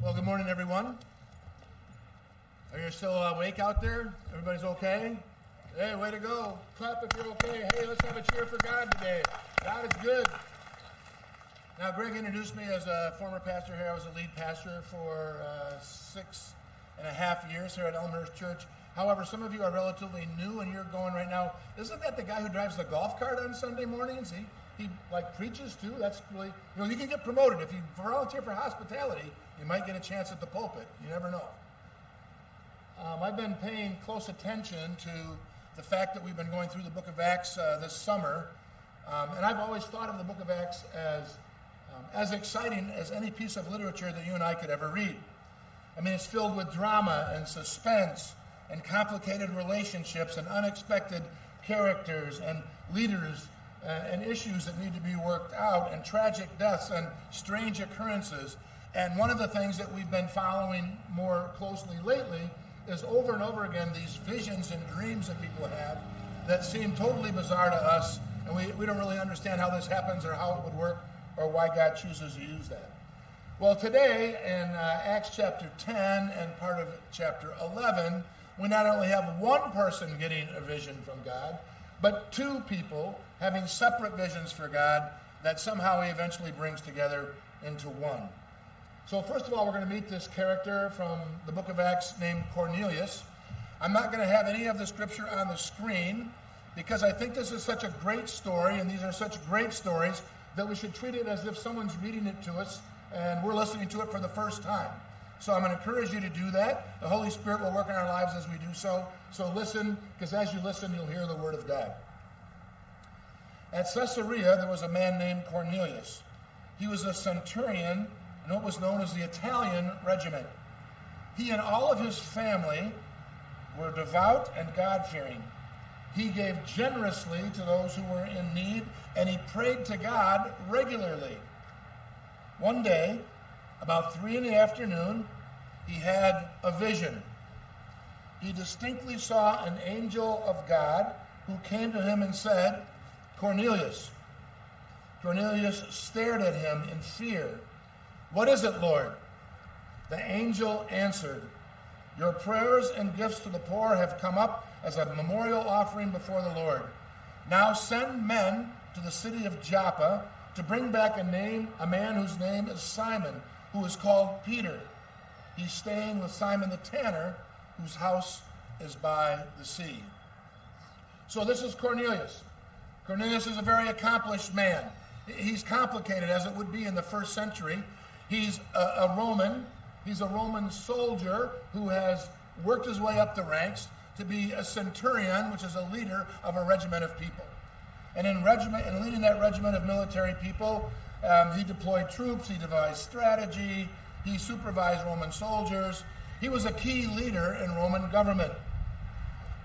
Well, good morning, everyone. Are you still awake out there? Everybody's okay? Hey, way to go. Clap if you're okay. Hey, let's have a cheer for God today. God is good. Now, Greg introduced me as a former pastor here. I was a lead pastor for uh, six and a half years here at Elmhurst Church. However, some of you are relatively new and you're going right now. Isn't that the guy who drives the golf cart on Sunday mornings? He, he like preaches too. That's really, you know, you can get promoted. If you volunteer for hospitality, you might get a chance at the pulpit. You never know. Um, I've been paying close attention to the fact that we've been going through the book of Acts uh, this summer. Um, and I've always thought of the book of Acts as, um, as exciting as any piece of literature that you and I could ever read. I mean, it's filled with drama and suspense and complicated relationships and unexpected characters and leaders and issues that need to be worked out and tragic deaths and strange occurrences. And one of the things that we've been following more closely lately is over and over again these visions and dreams that people have that seem totally bizarre to us, and we, we don't really understand how this happens or how it would work or why God chooses to use that. Well, today in uh, Acts chapter 10 and part of chapter 11, we not only have one person getting a vision from God, but two people having separate visions for God that somehow he eventually brings together into one. So, first of all, we're going to meet this character from the book of Acts named Cornelius. I'm not going to have any of the scripture on the screen because I think this is such a great story and these are such great stories that we should treat it as if someone's reading it to us and we're listening to it for the first time. So I'm going to encourage you to do that. The Holy Spirit will work in our lives as we do so. So listen, because as you listen, you'll hear the Word of God. At Caesarea, there was a man named Cornelius. He was a centurion in what was known as the Italian regiment. He and all of his family were devout and God fearing. He gave generously to those who were in need, and he prayed to God regularly. One day, about three in the afternoon, he had a vision. He distinctly saw an angel of God who came to him and said, Cornelius. Cornelius stared at him in fear. What is it, Lord? The angel answered, Your prayers and gifts to the poor have come up as a memorial offering before the Lord. Now send men to the city of Joppa to bring back a name, a man whose name is Simon, who is called Peter. He's staying with Simon the tanner, whose house is by the sea. So this is Cornelius. Cornelius is a very accomplished man. He's complicated, as it would be in the first century. He's a, a Roman. He's a Roman soldier who has worked his way up the ranks to be a centurion, which is a leader of a regiment of people. And in regiment, in leading that regiment of military people, um, he deployed troops. He devised strategy. He supervised Roman soldiers. He was a key leader in Roman government.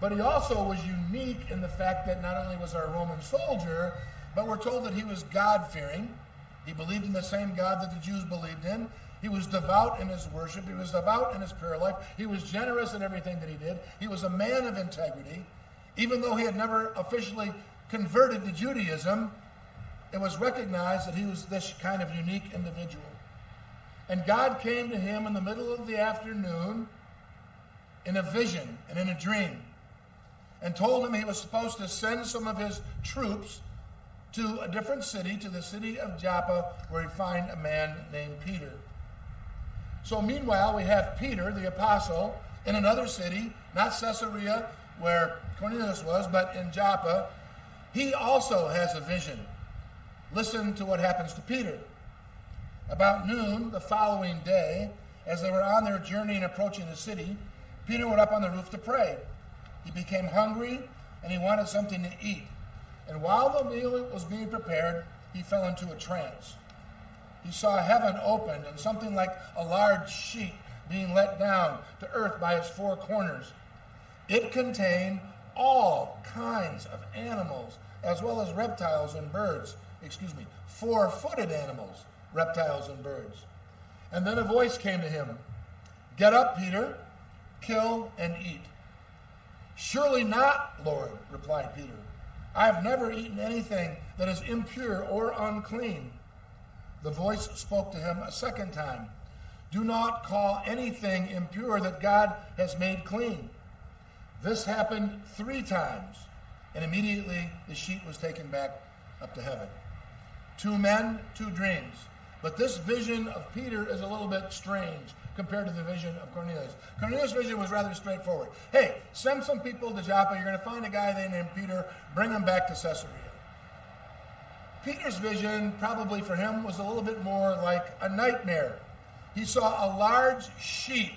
But he also was unique in the fact that not only was he a Roman soldier, but we're told that he was God fearing. He believed in the same God that the Jews believed in. He was devout in his worship. He was devout in his prayer life. He was generous in everything that he did. He was a man of integrity. Even though he had never officially converted to Judaism, it was recognized that he was this kind of unique individual. And God came to him in the middle of the afternoon in a vision and in a dream and told him he was supposed to send some of his troops to a different city, to the city of Joppa, where he'd find a man named Peter. So, meanwhile, we have Peter, the apostle, in another city, not Caesarea, where Cornelius was, but in Joppa. He also has a vision. Listen to what happens to Peter. About noon the following day, as they were on their journey and approaching the city, Peter went up on the roof to pray. He became hungry and he wanted something to eat. And while the meal was being prepared, he fell into a trance. He saw heaven opened and something like a large sheet being let down to earth by its four corners. It contained all kinds of animals, as well as reptiles and birds. Excuse me, four footed animals, reptiles and birds. And then a voice came to him Get up, Peter, kill and eat. Surely not, Lord, replied Peter. I have never eaten anything that is impure or unclean. The voice spoke to him a second time Do not call anything impure that God has made clean. This happened three times, and immediately the sheet was taken back up to heaven. Two men, two dreams. But this vision of Peter is a little bit strange compared to the vision of Cornelius. Cornelius' vision was rather straightforward. Hey, send some people to Joppa. You're going to find a guy they named Peter. Bring him back to Caesarea. Peter's vision, probably for him, was a little bit more like a nightmare. He saw a large sheep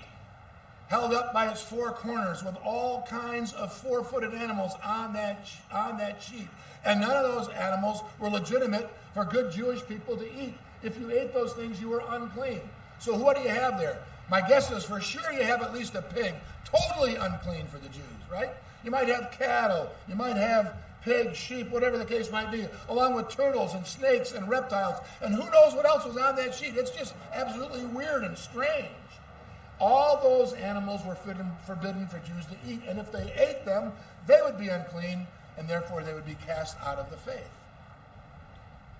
held up by its four corners with all kinds of four-footed animals on that on that sheet. And none of those animals were legitimate for good Jewish people to eat. If you ate those things, you were unclean. So what do you have there? My guess is for sure you have at least a pig, totally unclean for the Jews, right? You might have cattle, you might have pigs, sheep, whatever the case might be, along with turtles and snakes and reptiles. And who knows what else was on that sheet? It's just absolutely weird and strange. All those animals were forbidden for Jews to eat, and if they ate them, they would be unclean, and therefore they would be cast out of the faith.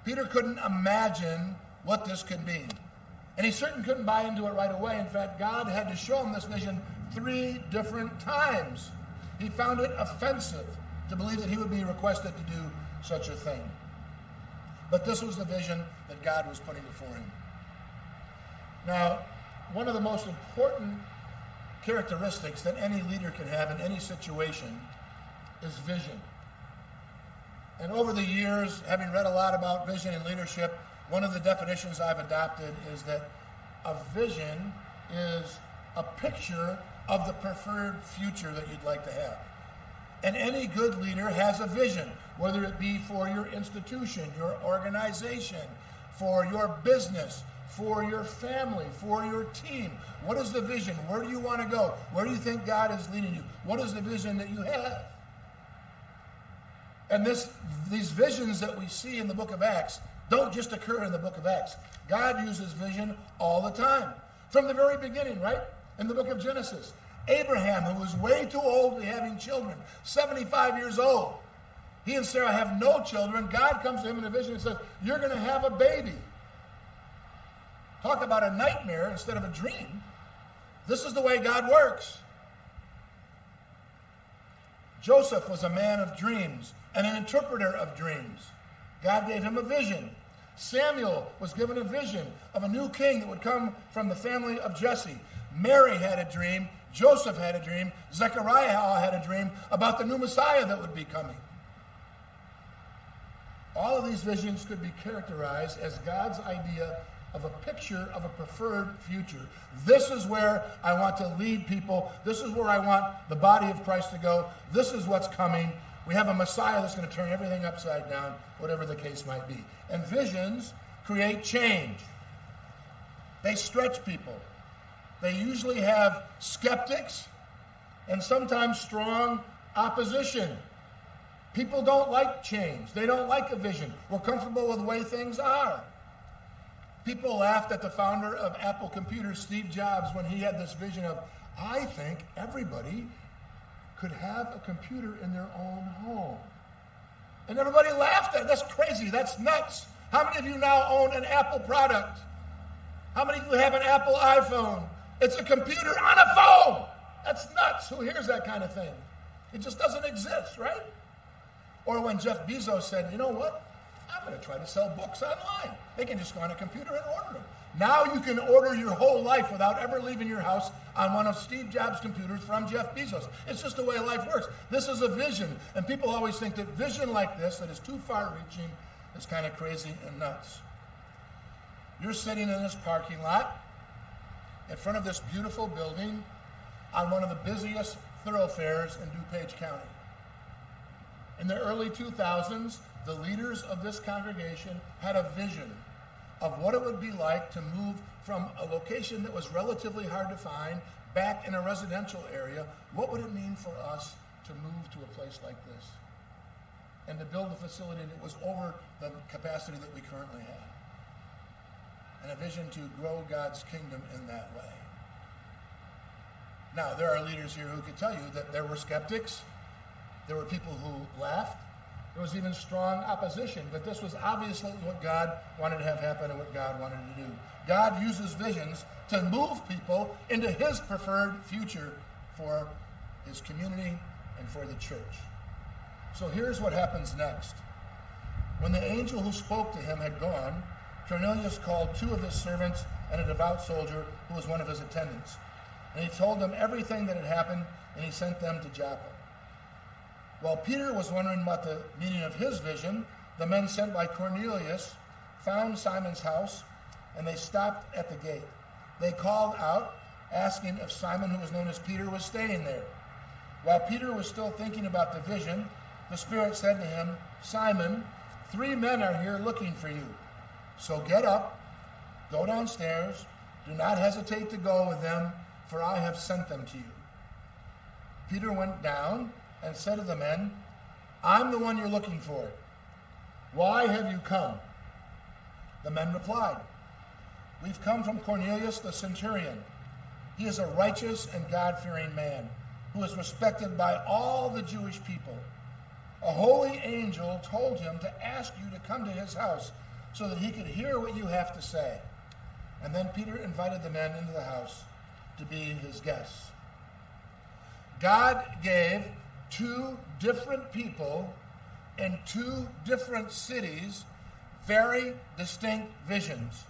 Peter couldn't imagine what this could mean. And he certainly couldn't buy into it right away. In fact, God had to show him this vision three different times. He found it offensive to believe that he would be requested to do such a thing. But this was the vision that God was putting before him. Now, one of the most important characteristics that any leader can have in any situation is vision. And over the years, having read a lot about vision and leadership, one of the definitions I've adopted is that a vision is a picture of the preferred future that you'd like to have. And any good leader has a vision, whether it be for your institution, your organization, for your business, for your family, for your team. What is the vision? Where do you want to go? Where do you think God is leading you? What is the vision that you have? And this, these visions that we see in the book of Acts don't just occur in the book of Acts. God uses vision all the time. From the very beginning, right? In the book of Genesis. Abraham, who was way too old to be having children, 75 years old. He and Sarah have no children. God comes to him in a vision and says, You're going to have a baby. Talk about a nightmare instead of a dream. This is the way God works. Joseph was a man of dreams and an interpreter of dreams. God gave him a vision. Samuel was given a vision of a new king that would come from the family of Jesse. Mary had a dream. Joseph had a dream. Zechariah had a dream about the new Messiah that would be coming. All of these visions could be characterized as God's idea of a picture of a preferred future. This is where I want to lead people. This is where I want the body of Christ to go. This is what's coming. We have a Messiah that's going to turn everything upside down, whatever the case might be. And visions create change, they stretch people. They usually have skeptics and sometimes strong opposition. People don't like change. They don't like a vision. We're comfortable with the way things are. People laughed at the founder of Apple Computers, Steve Jobs, when he had this vision of, I think everybody could have a computer in their own home. And everybody laughed at it. That's crazy. That's nuts. How many of you now own an Apple product? How many of you have an Apple iPhone? It's a computer on a phone. That's nuts. Who hears that kind of thing? It just doesn't exist, right? Or when Jeff Bezos said, you know what? I'm going to try to sell books online. They can just go on a computer and order them. Now you can order your whole life without ever leaving your house on one of Steve Jobs' computers from Jeff Bezos. It's just the way life works. This is a vision, and people always think that vision like this, that is too far reaching, is kind of crazy and nuts. You're sitting in this parking lot in front of this beautiful building on one of the busiest thoroughfares in DuPage County. In the early 2000s, the leaders of this congregation had a vision of what it would be like to move from a location that was relatively hard to find back in a residential area. What would it mean for us to move to a place like this? And to build a facility that was over the capacity that we currently have. And a vision to grow God's kingdom in that way. Now, there are leaders here who could tell you that there were skeptics, there were people who laughed, There was even strong opposition, but this was obviously what God wanted to have happen and what God wanted to do. God uses visions to move people into his preferred future for his community and for the church. So here's what happens next. When the angel who spoke to him had gone, Cornelius called two of his servants and a devout soldier who was one of his attendants. And he told them everything that had happened, and he sent them to Joppa. While Peter was wondering about the meaning of his vision, the men sent by Cornelius found Simon's house, and they stopped at the gate. They called out, asking if Simon, who was known as Peter, was staying there. While Peter was still thinking about the vision, the Spirit said to him, Simon, three men are here looking for you. So get up, go downstairs, do not hesitate to go with them, for I have sent them to you. Peter went down and said to the men, I'm the one you're looking for. Why have you come? The men replied, We've come from Cornelius the centurion. He is a righteous and God fearing man who is respected by all the Jewish people. A holy angel told him to ask you to come to his house so that he could hear what you have to say. And then Peter invited the men into the house to be his guests. God gave two different people in two different cities very distinct visions.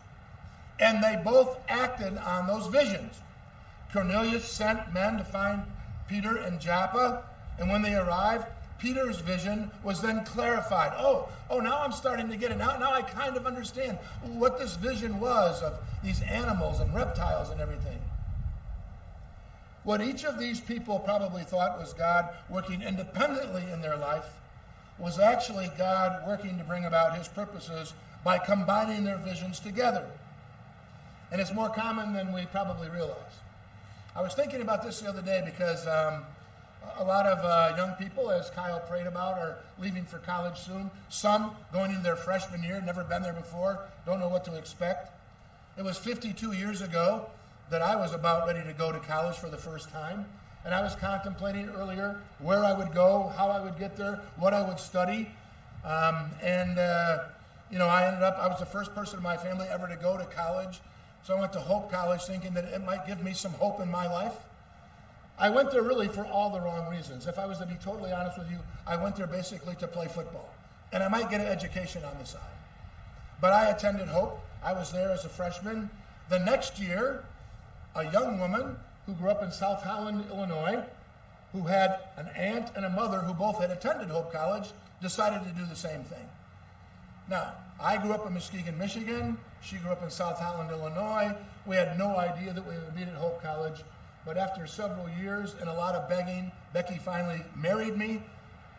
And they both acted on those visions. Cornelius sent men to find Peter in Joppa, and when they arrived, Peter's vision was then clarified. Oh, oh, now I'm starting to get it. Now, now I kind of understand what this vision was of these animals and reptiles and everything. What each of these people probably thought was God working independently in their life was actually God working to bring about his purposes by combining their visions together. And it's more common than we probably realize. I was thinking about this the other day because um, a lot of uh, young people, as Kyle prayed about, are leaving for college soon. Some going into their freshman year, never been there before, don't know what to expect. It was 52 years ago that I was about ready to go to college for the first time. And I was contemplating earlier where I would go, how I would get there, what I would study. Um, and, uh, you know, I ended up, I was the first person in my family ever to go to college. So I went to Hope College thinking that it might give me some hope in my life. I went there really for all the wrong reasons. If I was to be totally honest with you, I went there basically to play football. And I might get an education on the side. But I attended Hope. I was there as a freshman. The next year, a young woman who grew up in South Holland, Illinois, who had an aunt and a mother who both had attended Hope College, decided to do the same thing. Now, I grew up in Muskegon, Michigan. She grew up in South Holland, Illinois. We had no idea that we would meet at Hope College. But after several years and a lot of begging, Becky finally married me.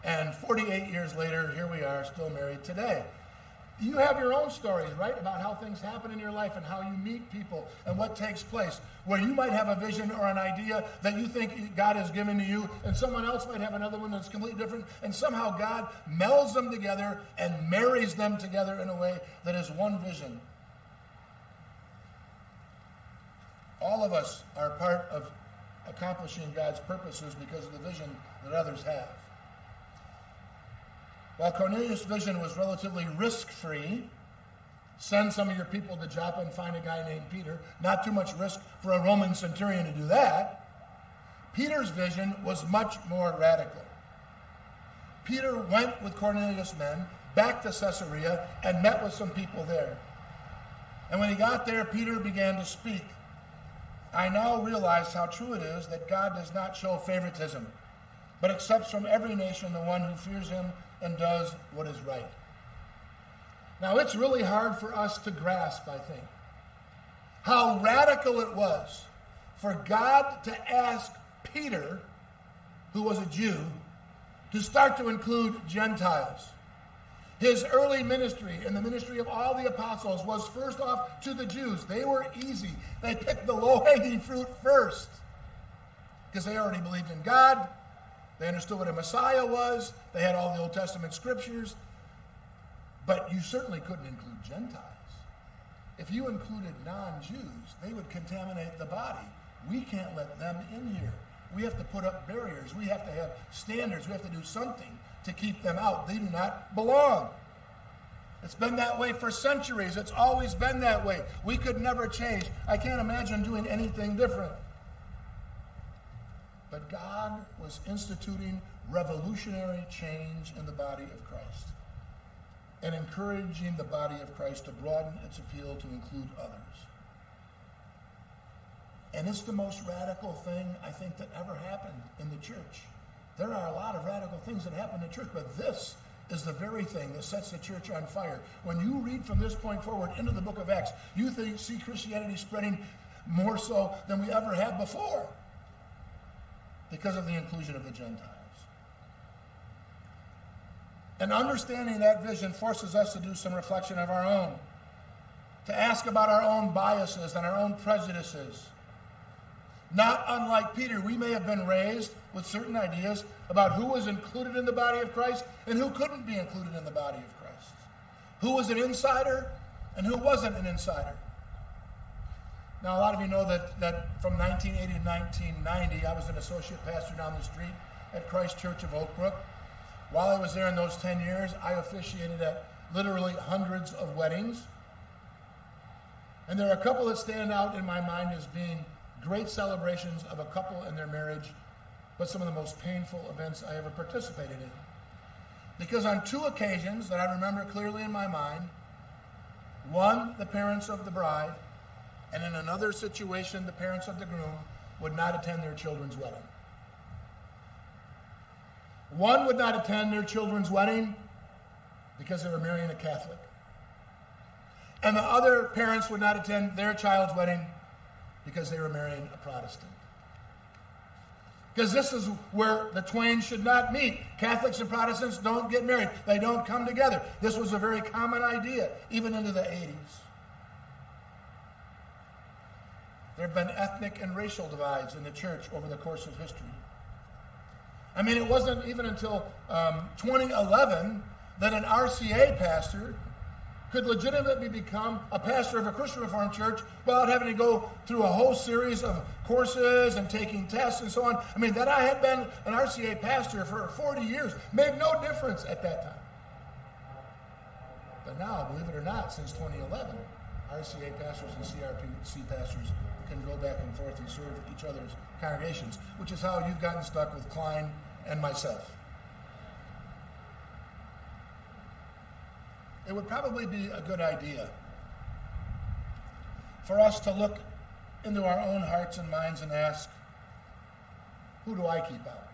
And 48 years later, here we are, still married today you have your own stories, right, about how things happen in your life and how you meet people and what takes place. Where you might have a vision or an idea that you think God has given to you, and someone else might have another one that's completely different, and somehow God melds them together and marries them together in a way that is one vision. All of us are part of accomplishing God's purposes because of the vision that others have. While Cornelius' vision was relatively risk free, send some of your people to Joppa and find a guy named Peter. Not too much risk for a Roman centurion to do that. Peter's vision was much more radical. Peter went with Cornelius' men back to Caesarea and met with some people there. And when he got there, Peter began to speak. I now realize how true it is that God does not show favoritism, but accepts from every nation the one who fears him and does what is right. Now, it's really hard for us to grasp, I think, how radical it was for God to ask Peter, who was a Jew, to start to include Gentiles. His early ministry and the ministry of all the apostles was first off to the Jews. They were easy. They picked the low hanging fruit first because they already believed in God. They understood what a Messiah was. They had all the Old Testament scriptures. But you certainly couldn't include Gentiles. If you included non Jews, they would contaminate the body. We can't let them in here. We have to put up barriers. We have to have standards. We have to do something to keep them out. They do not belong. It's been that way for centuries. It's always been that way. We could never change. I can't imagine doing anything different. But God was instituting revolutionary change in the body of Christ and encouraging the body of Christ to broaden its appeal to include others. And it's the most radical thing I think that ever happened in the church. There are a lot of radical things that happen in the church, but this is the very thing that sets the church on fire. When you read from this point forward into the book of Acts, you think, see Christianity spreading more so than we ever had before because of the inclusion of the Gentiles. And understanding that vision forces us to do some reflection of our own, to ask about our own biases and our own prejudices. Not unlike Peter, we may have been raised with certain ideas about who was included in the body of Christ and who couldn't be included in the body of Christ. Who was an insider and who wasn't an insider. Now, a lot of you know that, that from 1980 to 1990, I was an associate pastor down the street at Christ Church of Oak Brook. While I was there in those 10 years, I officiated at literally hundreds of weddings. And there are a couple that stand out in my mind as being great celebrations of a couple and their marriage, but some of the most painful events I ever participated in. Because on two occasions that I remember clearly in my mind, one, the parents of the bride, and in another situation, the parents of the groom would not attend their children's wedding. One would not attend their children's wedding because they were marrying a Catholic. And the other parents would not attend their child's wedding because they were marrying a Protestant. Because this is where the twain should not meet. Catholics and Protestants don't get married, they don't come together. This was a very common idea, even into the 80s. There have been ethnic and racial divides in the church over the course of history. I mean, it wasn't even until um, 2011 that an RCA pastor could legitimately become a pastor of a Christian Reformed church without having to go through a whole series of courses and taking tests and so on. I mean, that I had been an RCA pastor for 40 years made no difference at that time. But now, believe it or not, since 2011, RCA pastors and CRPC pastors can go back and forth and serve each other's congregations, which is how you've gotten stuck with Klein and myself. It would probably be a good idea for us to look into our own hearts and minds and ask, who do I keep out?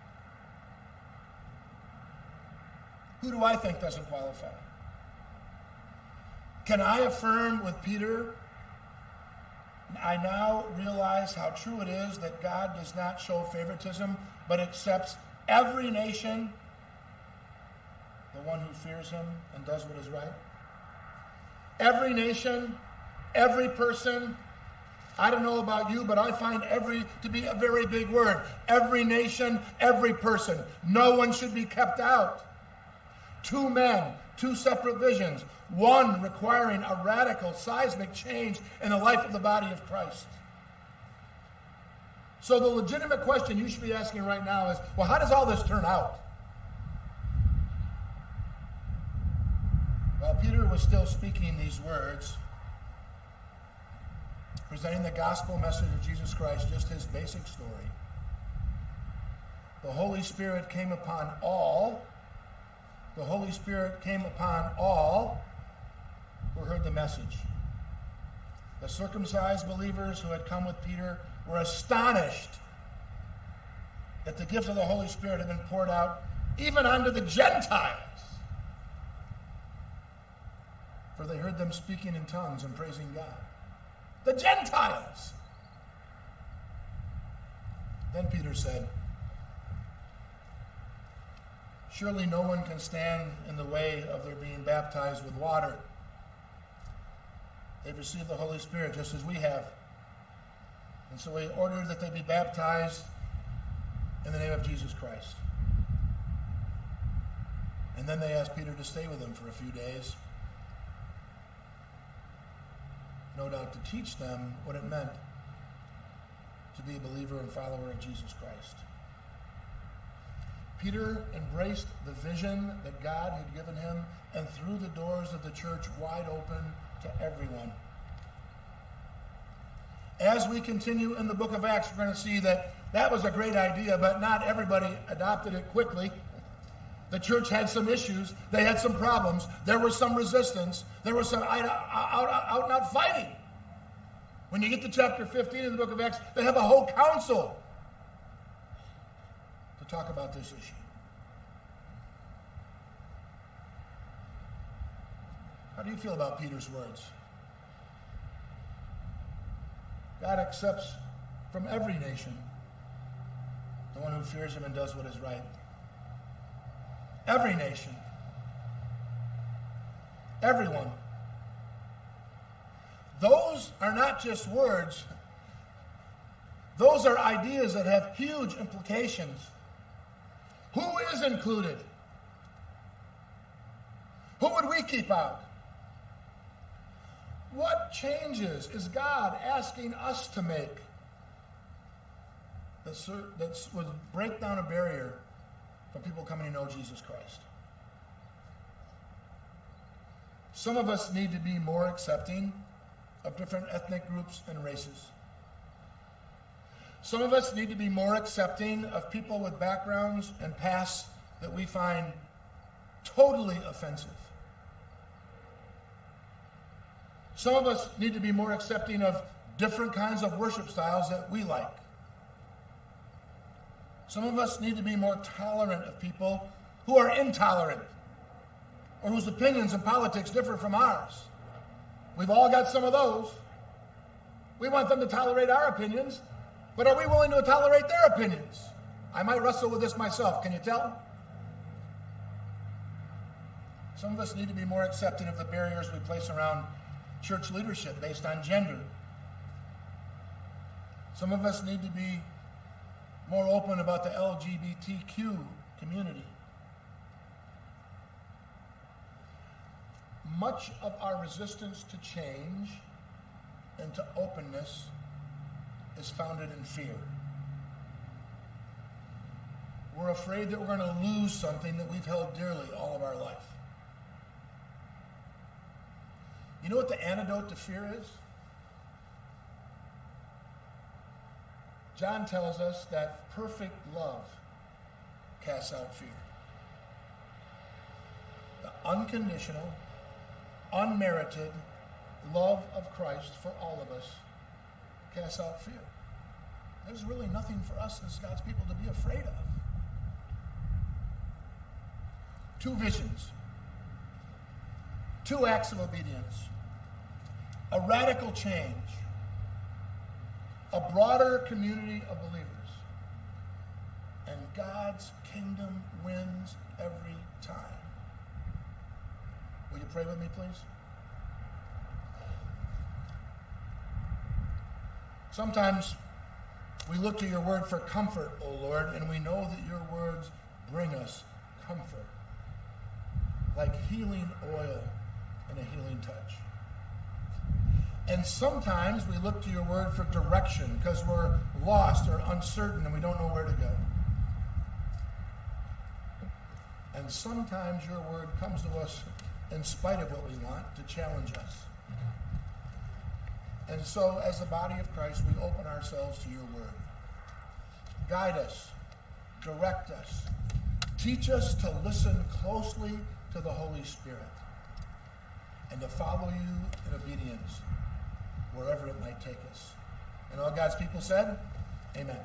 Who do I think doesn't qualify? Can I affirm with Peter I now realize how true it is that God does not show favoritism, but accepts every nation, the one who fears him and does what is right. Every nation, every person. I don't know about you, but I find every to be a very big word. Every nation, every person. No one should be kept out. Two men, two separate visions, one requiring a radical seismic change in the life of the body of Christ. So, the legitimate question you should be asking right now is well, how does all this turn out? While Peter was still speaking these words, presenting the gospel message of Jesus Christ, just his basic story, the Holy Spirit came upon all. The Holy Spirit came upon all who heard the message. The circumcised believers who had come with Peter were astonished that the gift of the Holy Spirit had been poured out even unto the Gentiles. For they heard them speaking in tongues and praising God. The Gentiles. Then Peter said, Surely no one can stand in the way of their being baptized with water. They've received the Holy Spirit just as we have. And so he ordered that they be baptized in the name of Jesus Christ. And then they asked Peter to stay with them for a few days. No doubt to teach them what it meant to be a believer and follower of Jesus Christ. Peter embraced the vision that God had given him and threw the doors of the church wide open to everyone. As we continue in the book of Acts, we're going to see that that was a great idea, but not everybody adopted it quickly. The church had some issues. They had some problems. There was some resistance. There was some out, out, out and out fighting. When you get to chapter 15 in the book of Acts, they have a whole council to talk about this issue. How do you feel about Peter's words? God accepts from every nation the one who fears him and does what is right. Every nation. Everyone. Those are not just words, those are ideas that have huge implications. Who is included? Who would we keep out? What changes is God asking us to make that, that would break down a barrier for people coming to know Jesus Christ? Some of us need to be more accepting of different ethnic groups and races. Some of us need to be more accepting of people with backgrounds and pasts that we find totally offensive. Some of us need to be more accepting of different kinds of worship styles that we like. Some of us need to be more tolerant of people who are intolerant or whose opinions and politics differ from ours. We've all got some of those. We want them to tolerate our opinions, but are we willing to tolerate their opinions? I might wrestle with this myself. Can you tell? Some of us need to be more accepting of the barriers we place around church leadership based on gender. Some of us need to be more open about the LGBTQ community. Much of our resistance to change and to openness is founded in fear. We're afraid that we're going to lose something that we've held dearly all of our life. You know what the antidote to fear is? John tells us that perfect love casts out fear. The unconditional, unmerited love of Christ for all of us casts out fear. There's really nothing for us as God's people to be afraid of. Two visions, two acts of obedience, a radical change a broader community of believers. And God's kingdom wins every time. Will you pray with me, please? Sometimes we look to your word for comfort, O Lord, and we know that your words bring us comfort, like healing oil and a healing touch. And sometimes we look to your word for direction because we're lost or uncertain and we don't know where to go. And sometimes your word comes to us in spite of what we want to challenge us. And so, as the body of Christ, we open ourselves to your word. Guide us, direct us, teach us to listen closely to the Holy Spirit and to follow you in obedience wherever it might take us. And all God's people said, Amen.